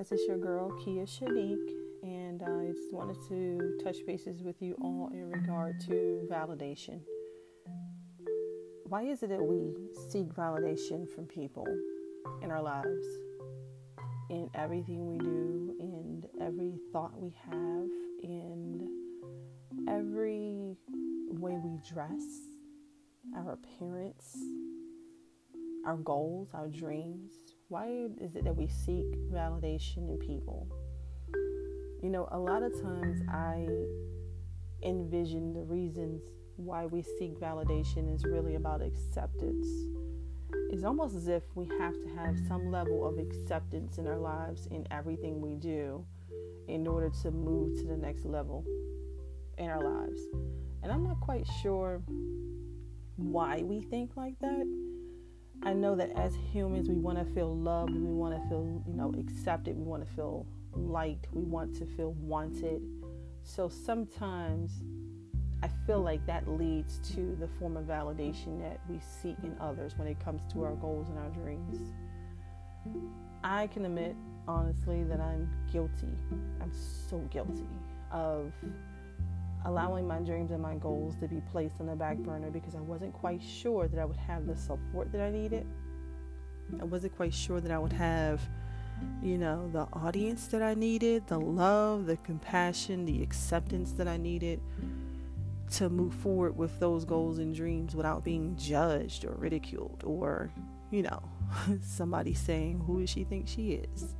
This is your girl, Kia Shanique, and uh, I just wanted to touch bases with you all in regard to validation. Why is it that we seek validation from people in our lives? In everything we do, in every thought we have, in every way we dress, our appearance, our goals, our dreams. Why is it that we seek validation in people? You know, a lot of times I envision the reasons why we seek validation is really about acceptance. It's almost as if we have to have some level of acceptance in our lives in everything we do in order to move to the next level in our lives. And I'm not quite sure why we think like that. I know that as humans, we want to feel loved, we want to feel, you know, accepted, we want to feel liked, we want to feel wanted. So sometimes I feel like that leads to the form of validation that we seek in others when it comes to our goals and our dreams. I can admit, honestly, that I'm guilty. I'm so guilty of allowing my dreams and my goals to be placed on the back burner because I wasn't quite sure that I would have the support that I needed. I wasn't quite sure that I would have, you know, the audience that I needed, the love, the compassion, the acceptance that I needed to move forward with those goals and dreams without being judged or ridiculed or, you know, somebody saying, Who does she think she is?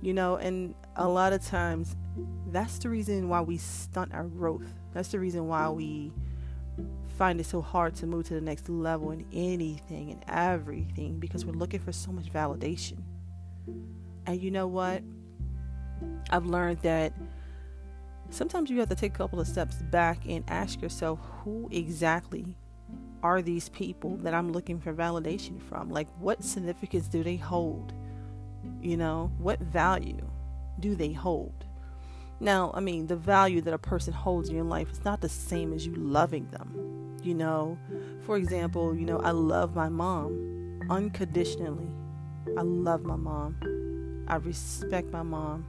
You know, and a lot of times that's the reason why we stunt our growth. That's the reason why we find it so hard to move to the next level in anything and everything because we're looking for so much validation. And you know what? I've learned that sometimes you have to take a couple of steps back and ask yourself who exactly are these people that I'm looking for validation from? Like, what significance do they hold? You know, what value do they hold? Now, I mean, the value that a person holds in your life is not the same as you loving them. You know, for example, you know, I love my mom unconditionally. I love my mom. I respect my mom.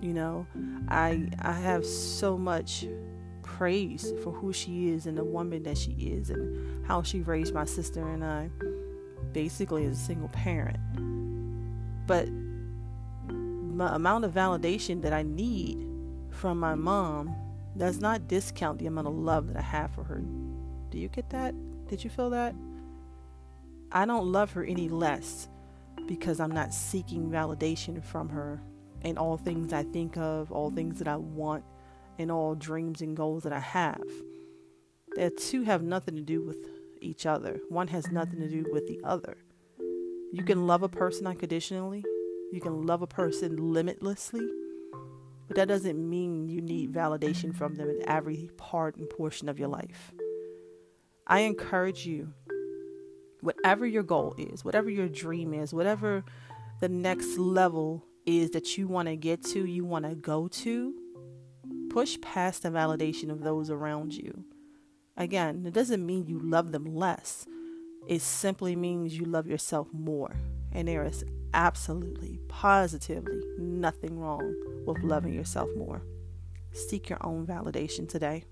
You know, I I have so much praise for who she is and the woman that she is and how she raised my sister and I basically as a single parent. But my amount of validation that I need from my mom does not discount the amount of love that I have for her. Do you get that? Did you feel that? I don't love her any less because I'm not seeking validation from her in all things I think of, all things that I want, and all dreams and goals that I have. The two have nothing to do with each other. One has nothing to do with the other. You can love a person unconditionally you can love a person limitlessly, but that doesn't mean you need validation from them in every part and portion of your life. I encourage you, whatever your goal is, whatever your dream is, whatever the next level is that you want to get to, you want to go to, push past the validation of those around you. Again, it doesn't mean you love them less. It simply means you love yourself more. And there is absolutely, positively nothing wrong with loving yourself more. Seek your own validation today.